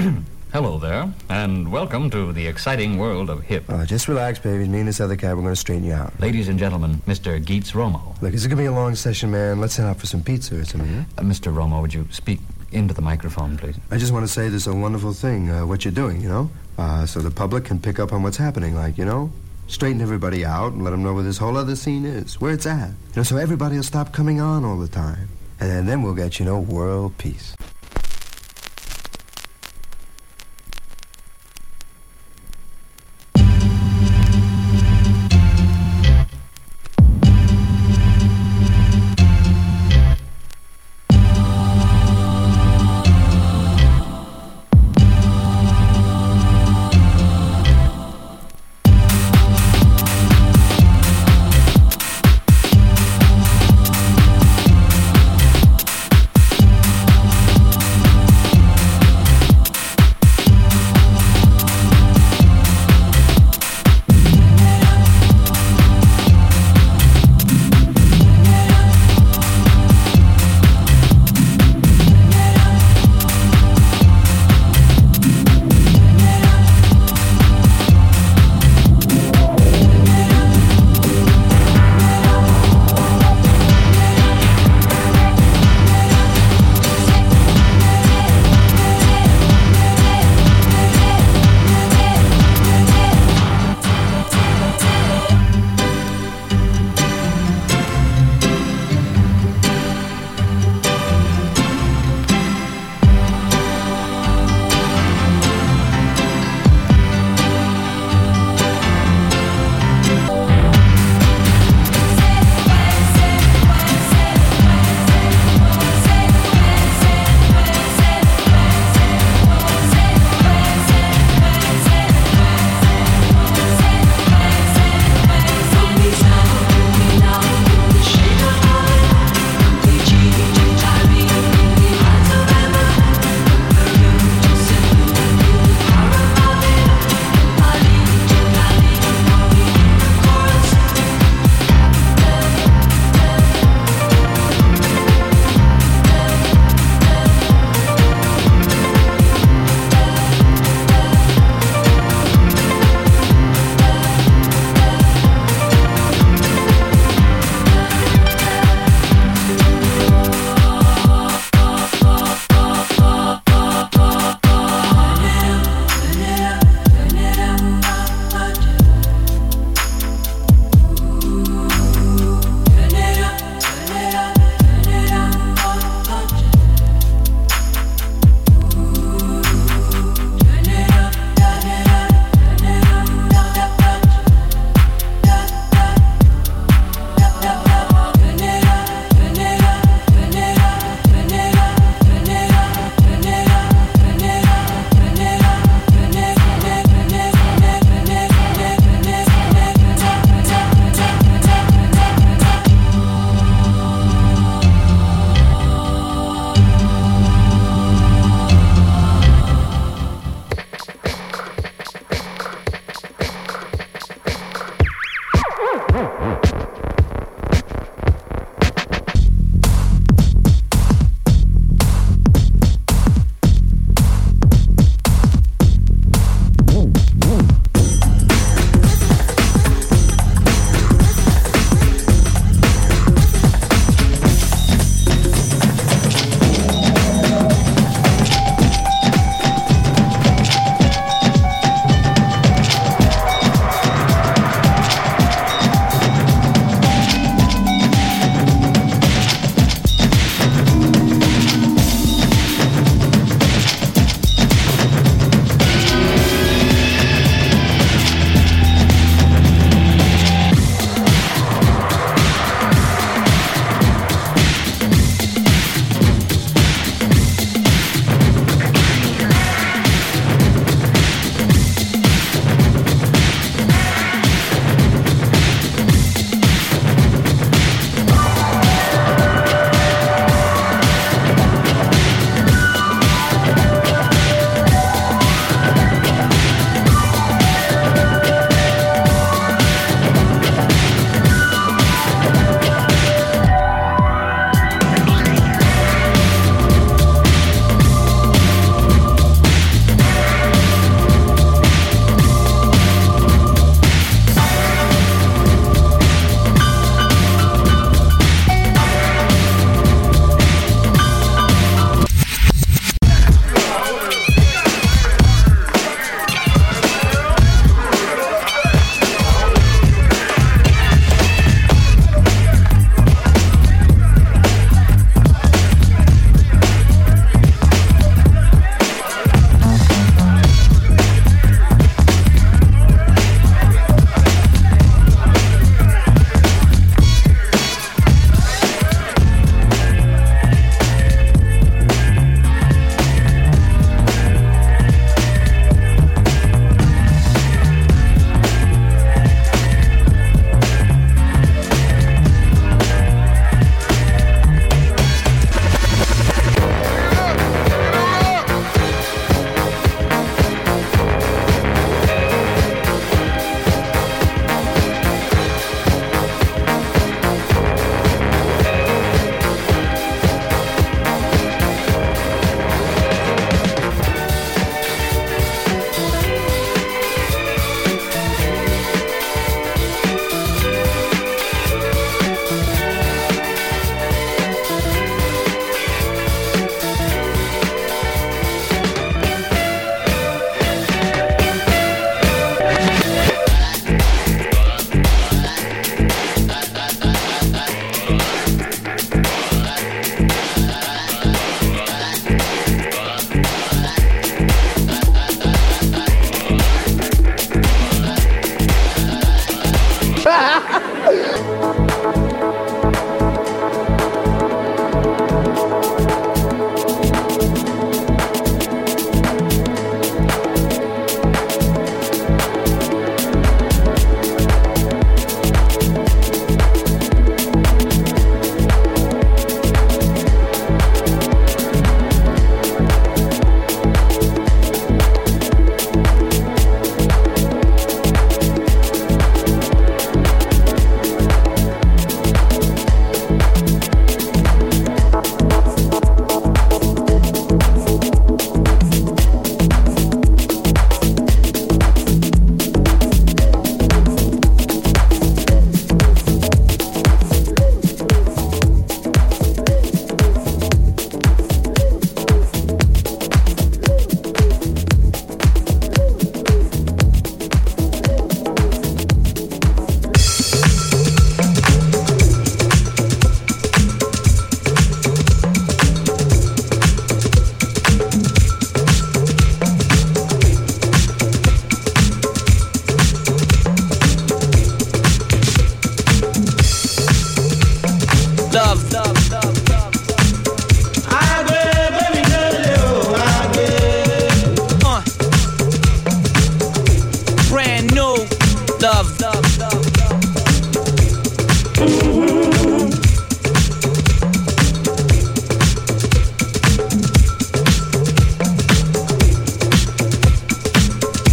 Hello there, and welcome to the exciting world of hip. Uh, just relax, baby. Me and this other cab, we're going to straighten you out. Ladies and gentlemen, Mr. Geets Romo. Look, this is going to be a long session, man. Let's head out for some pizza or something. Uh, Mr. Romo, would you speak into the microphone, please? I just want to say this is a wonderful thing, uh, what you're doing, you know? Uh, so the public can pick up on what's happening, like, you know? Straighten everybody out and let them know where this whole other scene is, where it's at. You know, so everybody will stop coming on all the time. And then we'll get, you know, world peace.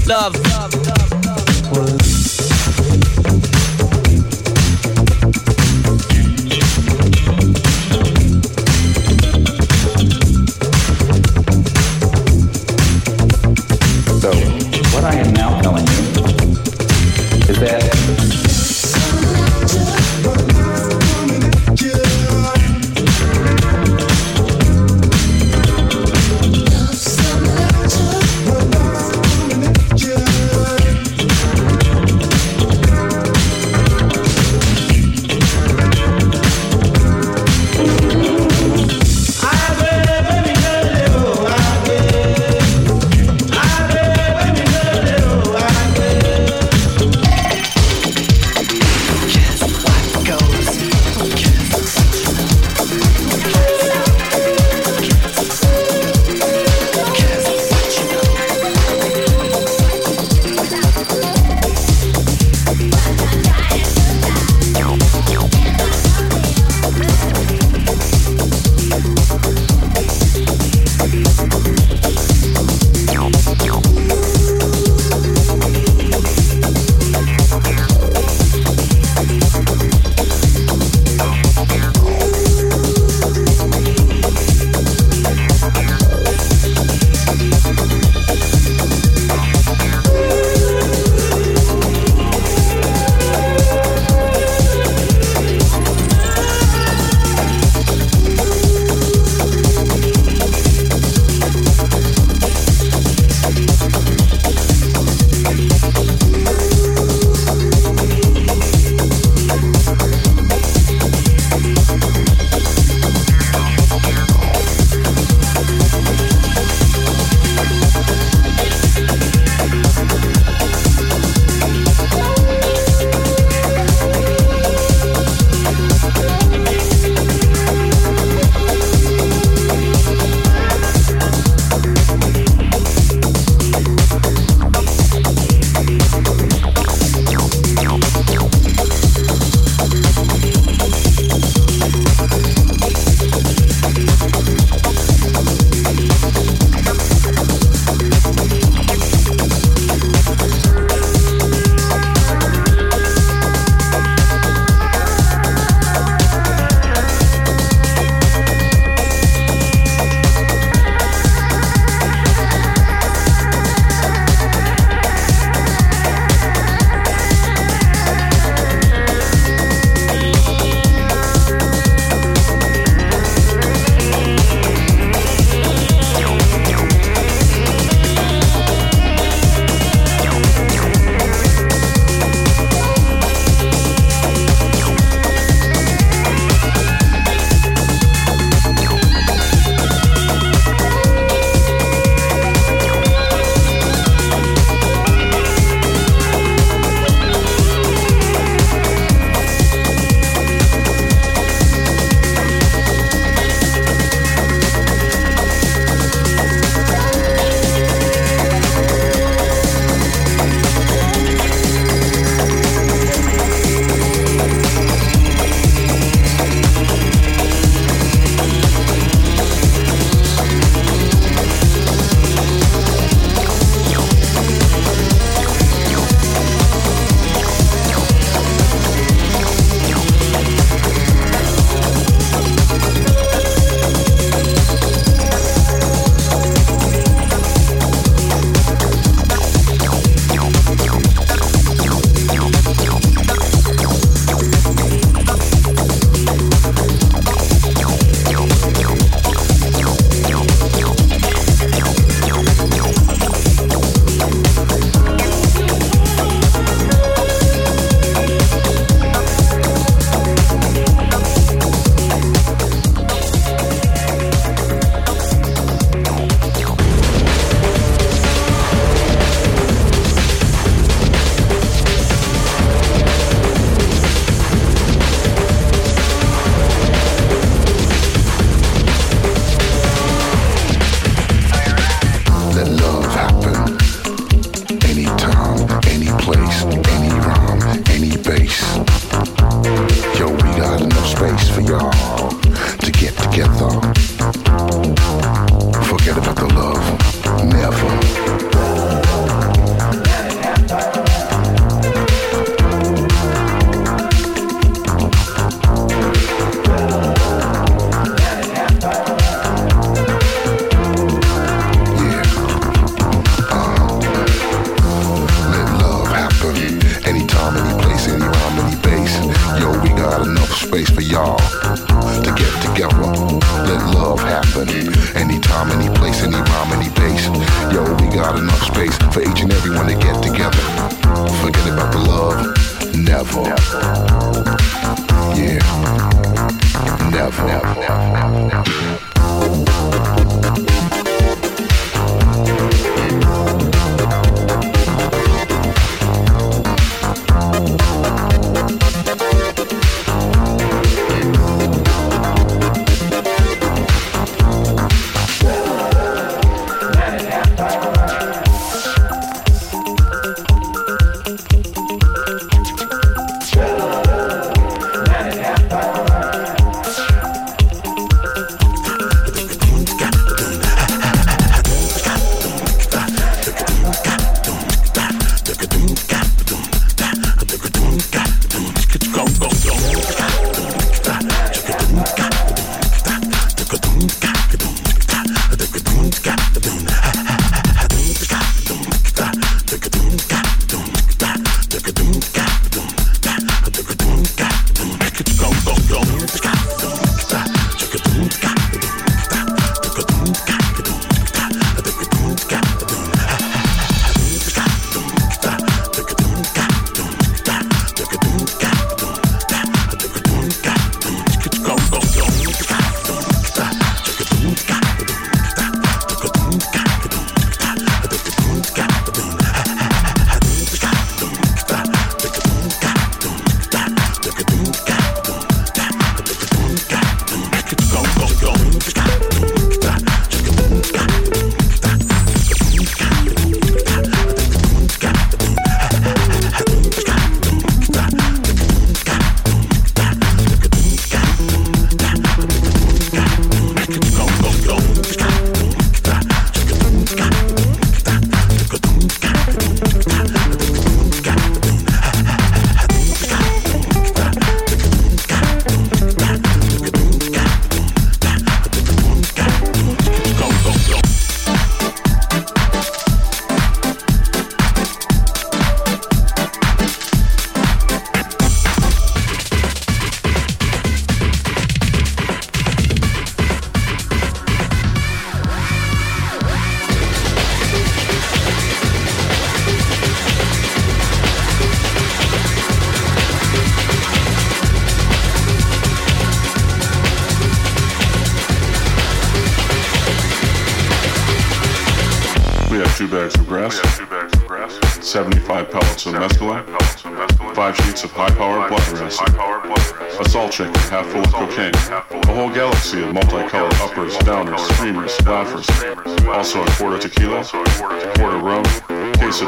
Love. So,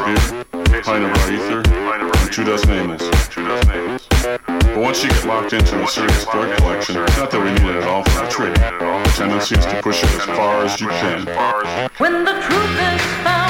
introduced Heiner Ether and True Dust Nameless. But once you get locked into a serious drug collection, not that we need it at all for a trade, the tendency is to push it as far as you can. When the truth is found.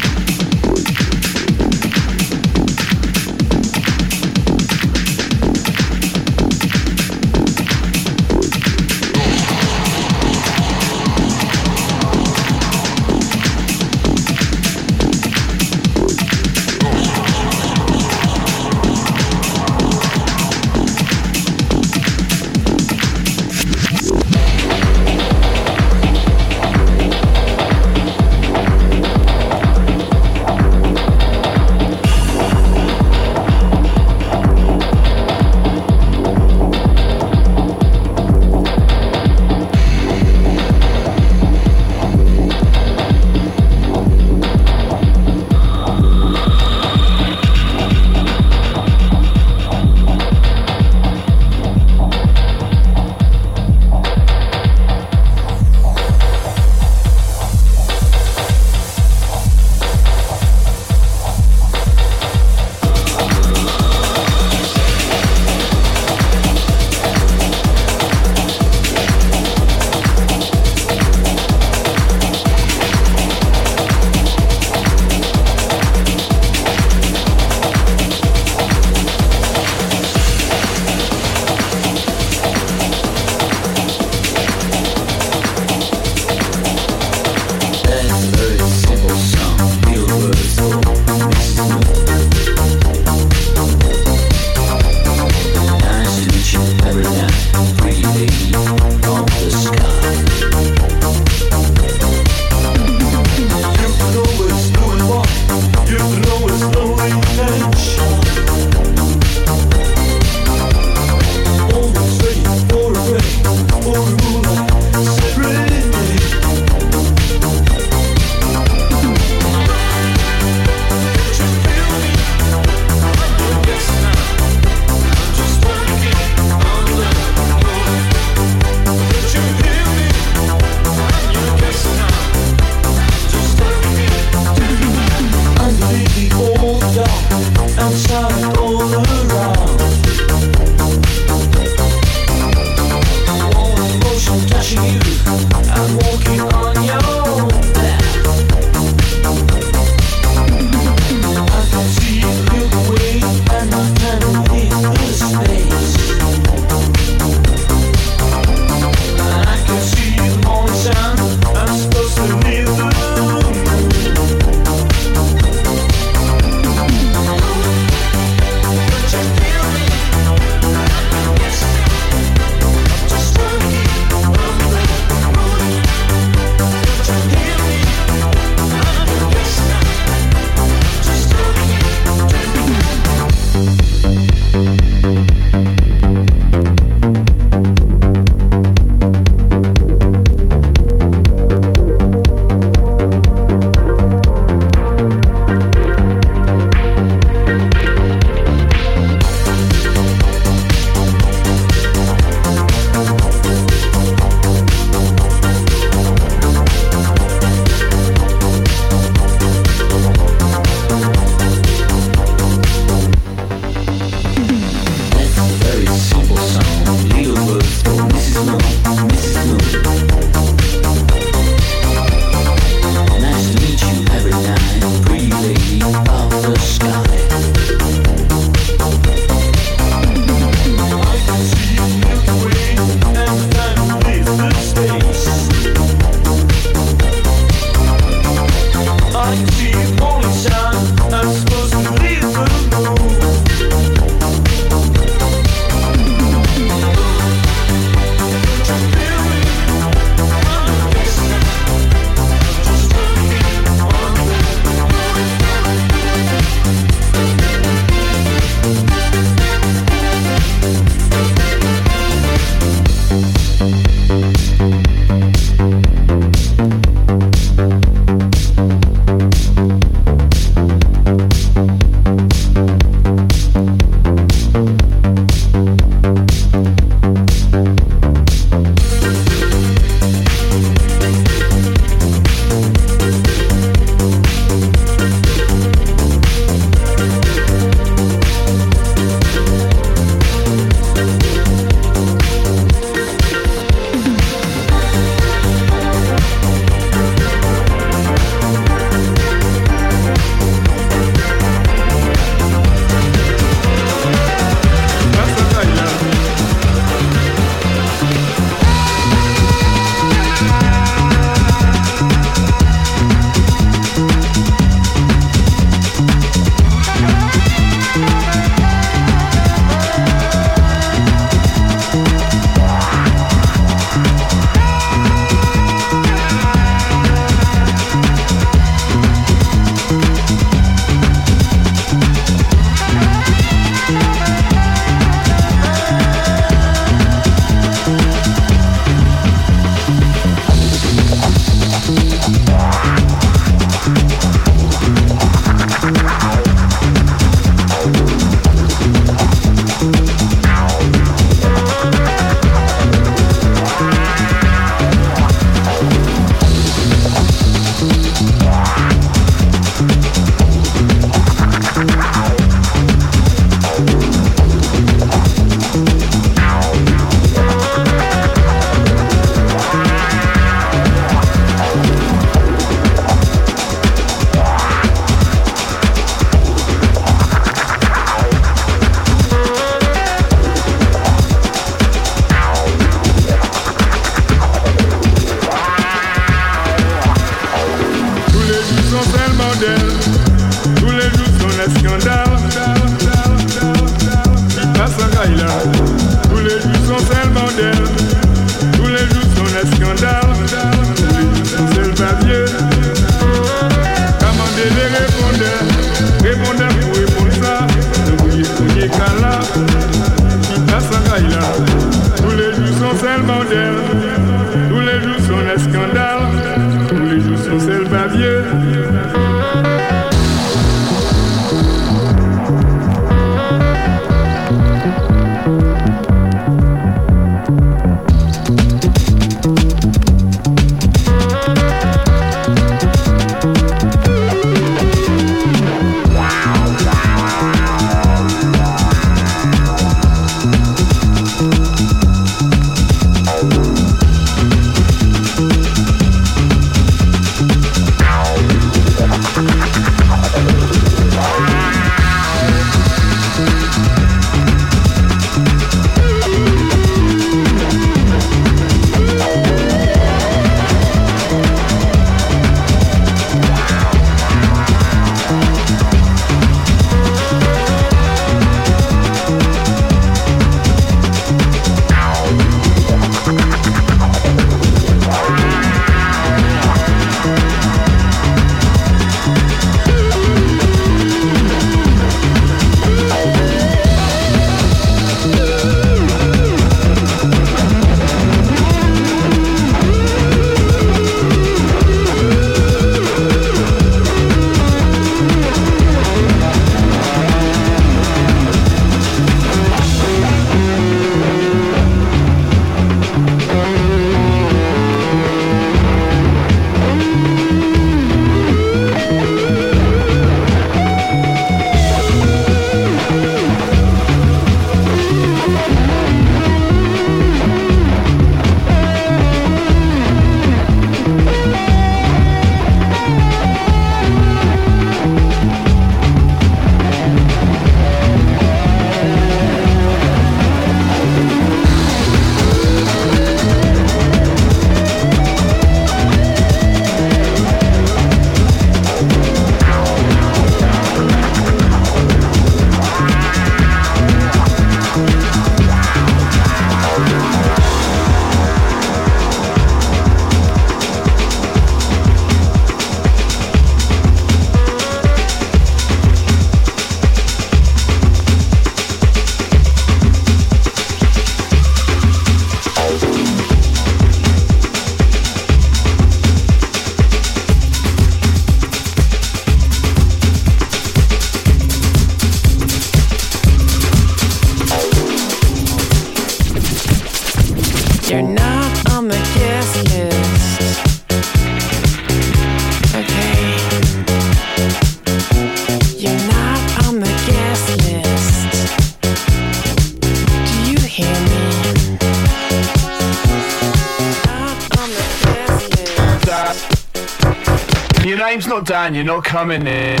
Dan, you're not coming in.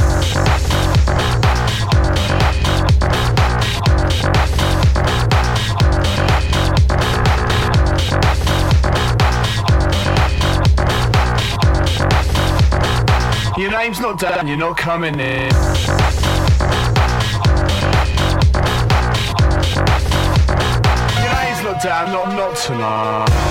Your name's not Dan, you're not coming in. Your name's not Dan, not not tonight.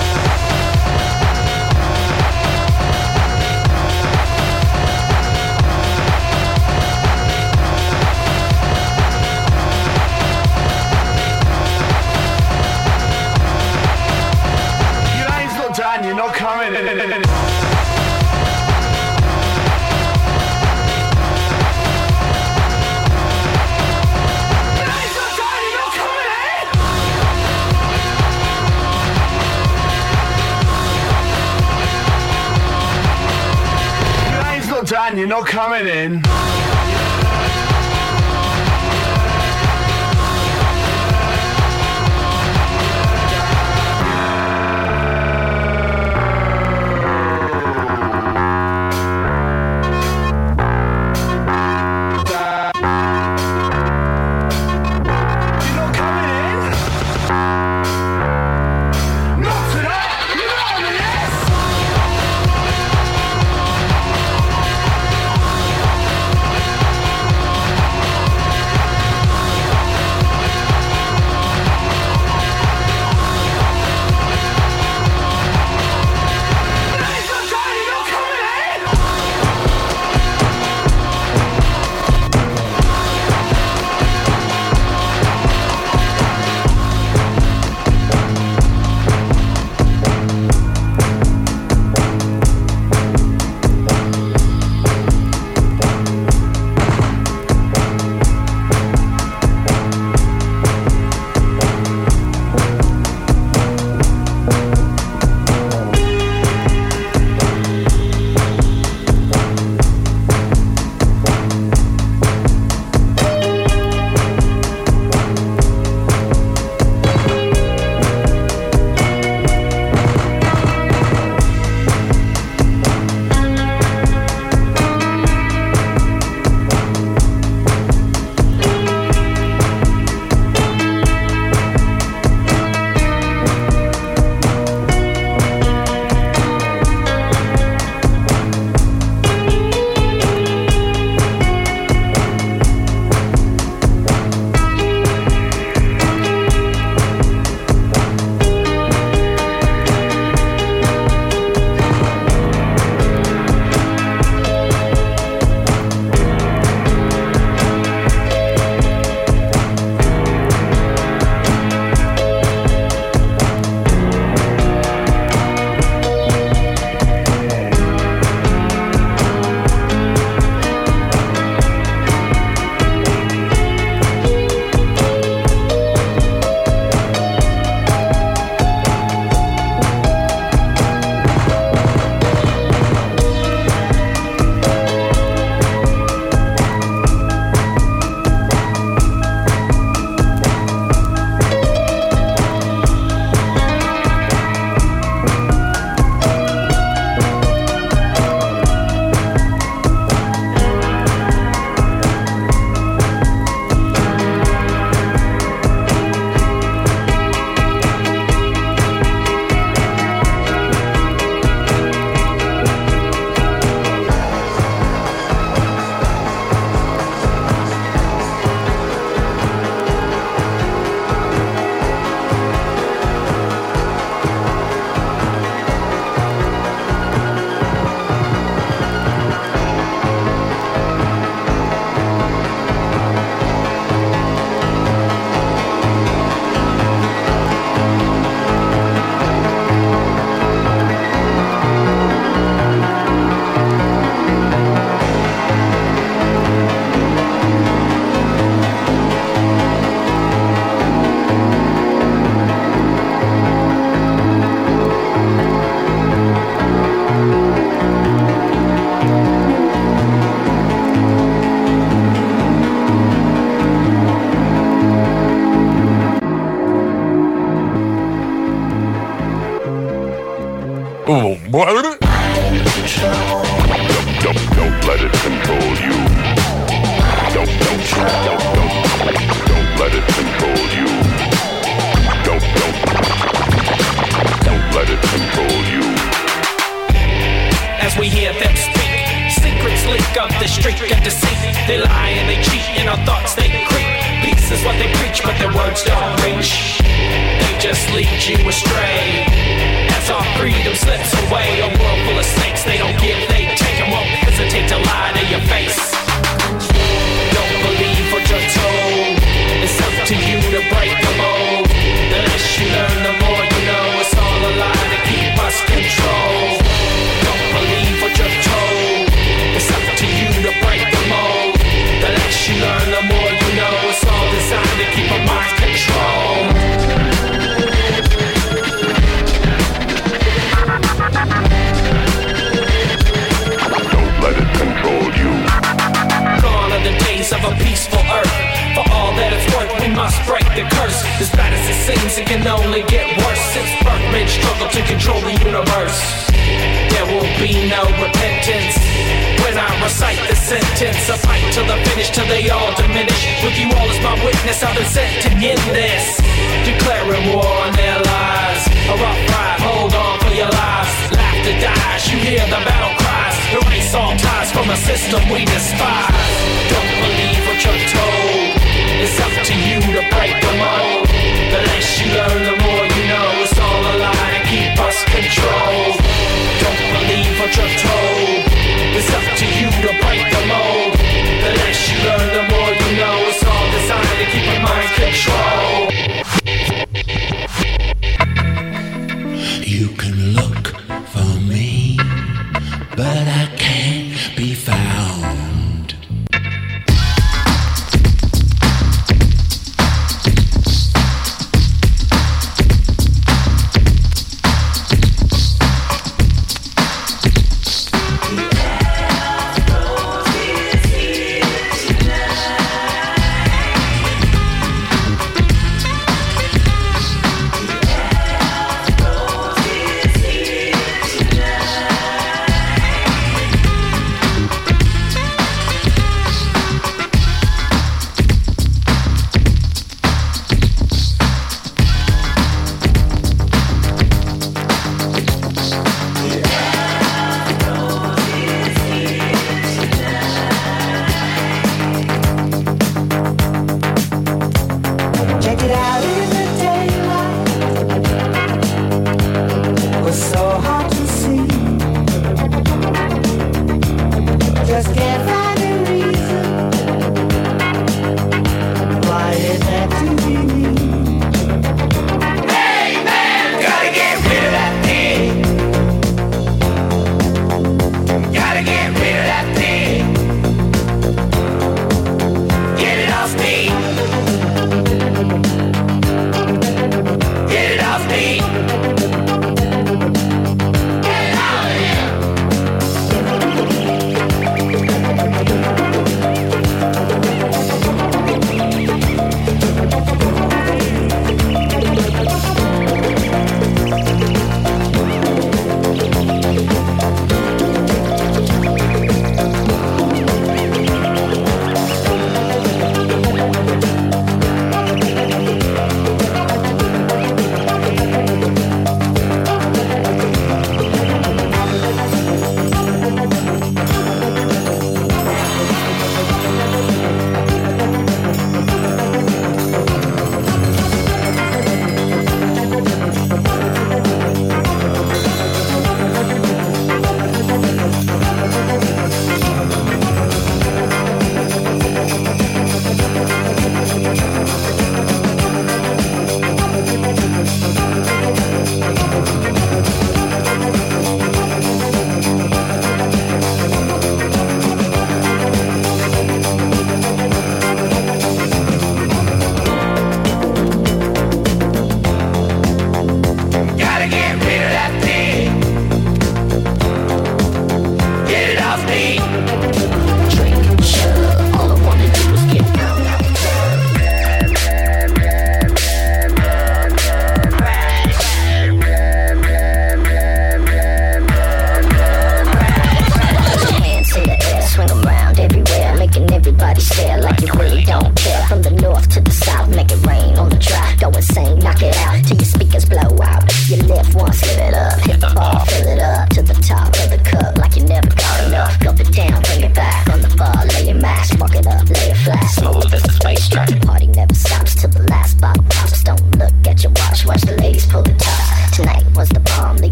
Dan, you're not coming in.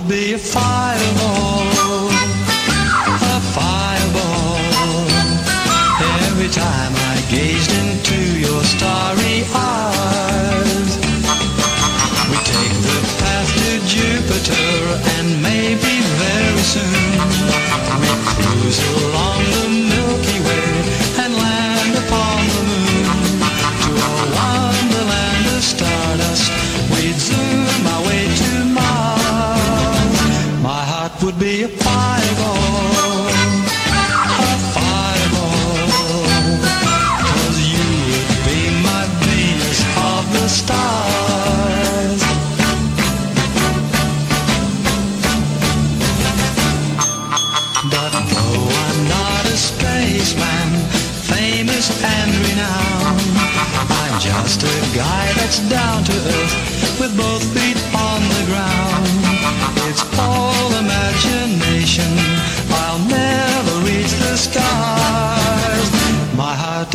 would be a fireball, a fireball. Every time I gazed into your starry eyes, we take the path to Jupiter, and maybe very soon we cruise along the moon.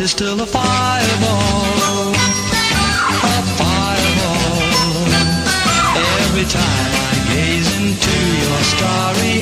is still a fireball, a fireball. Every time I gaze into your starry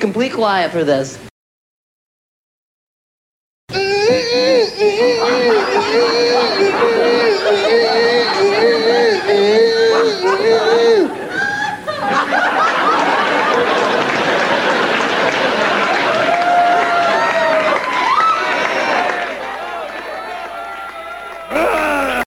complete quiet for this.